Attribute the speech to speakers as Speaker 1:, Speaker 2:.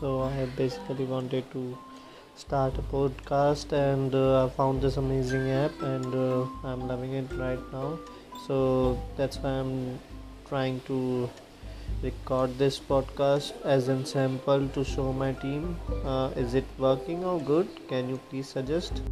Speaker 1: So I basically wanted to start a podcast, and uh, I found this amazing app, and uh, I'm loving it right now. So that's why I'm trying to record this podcast as an sample to show my team. Uh, is it working or good? Can you please suggest?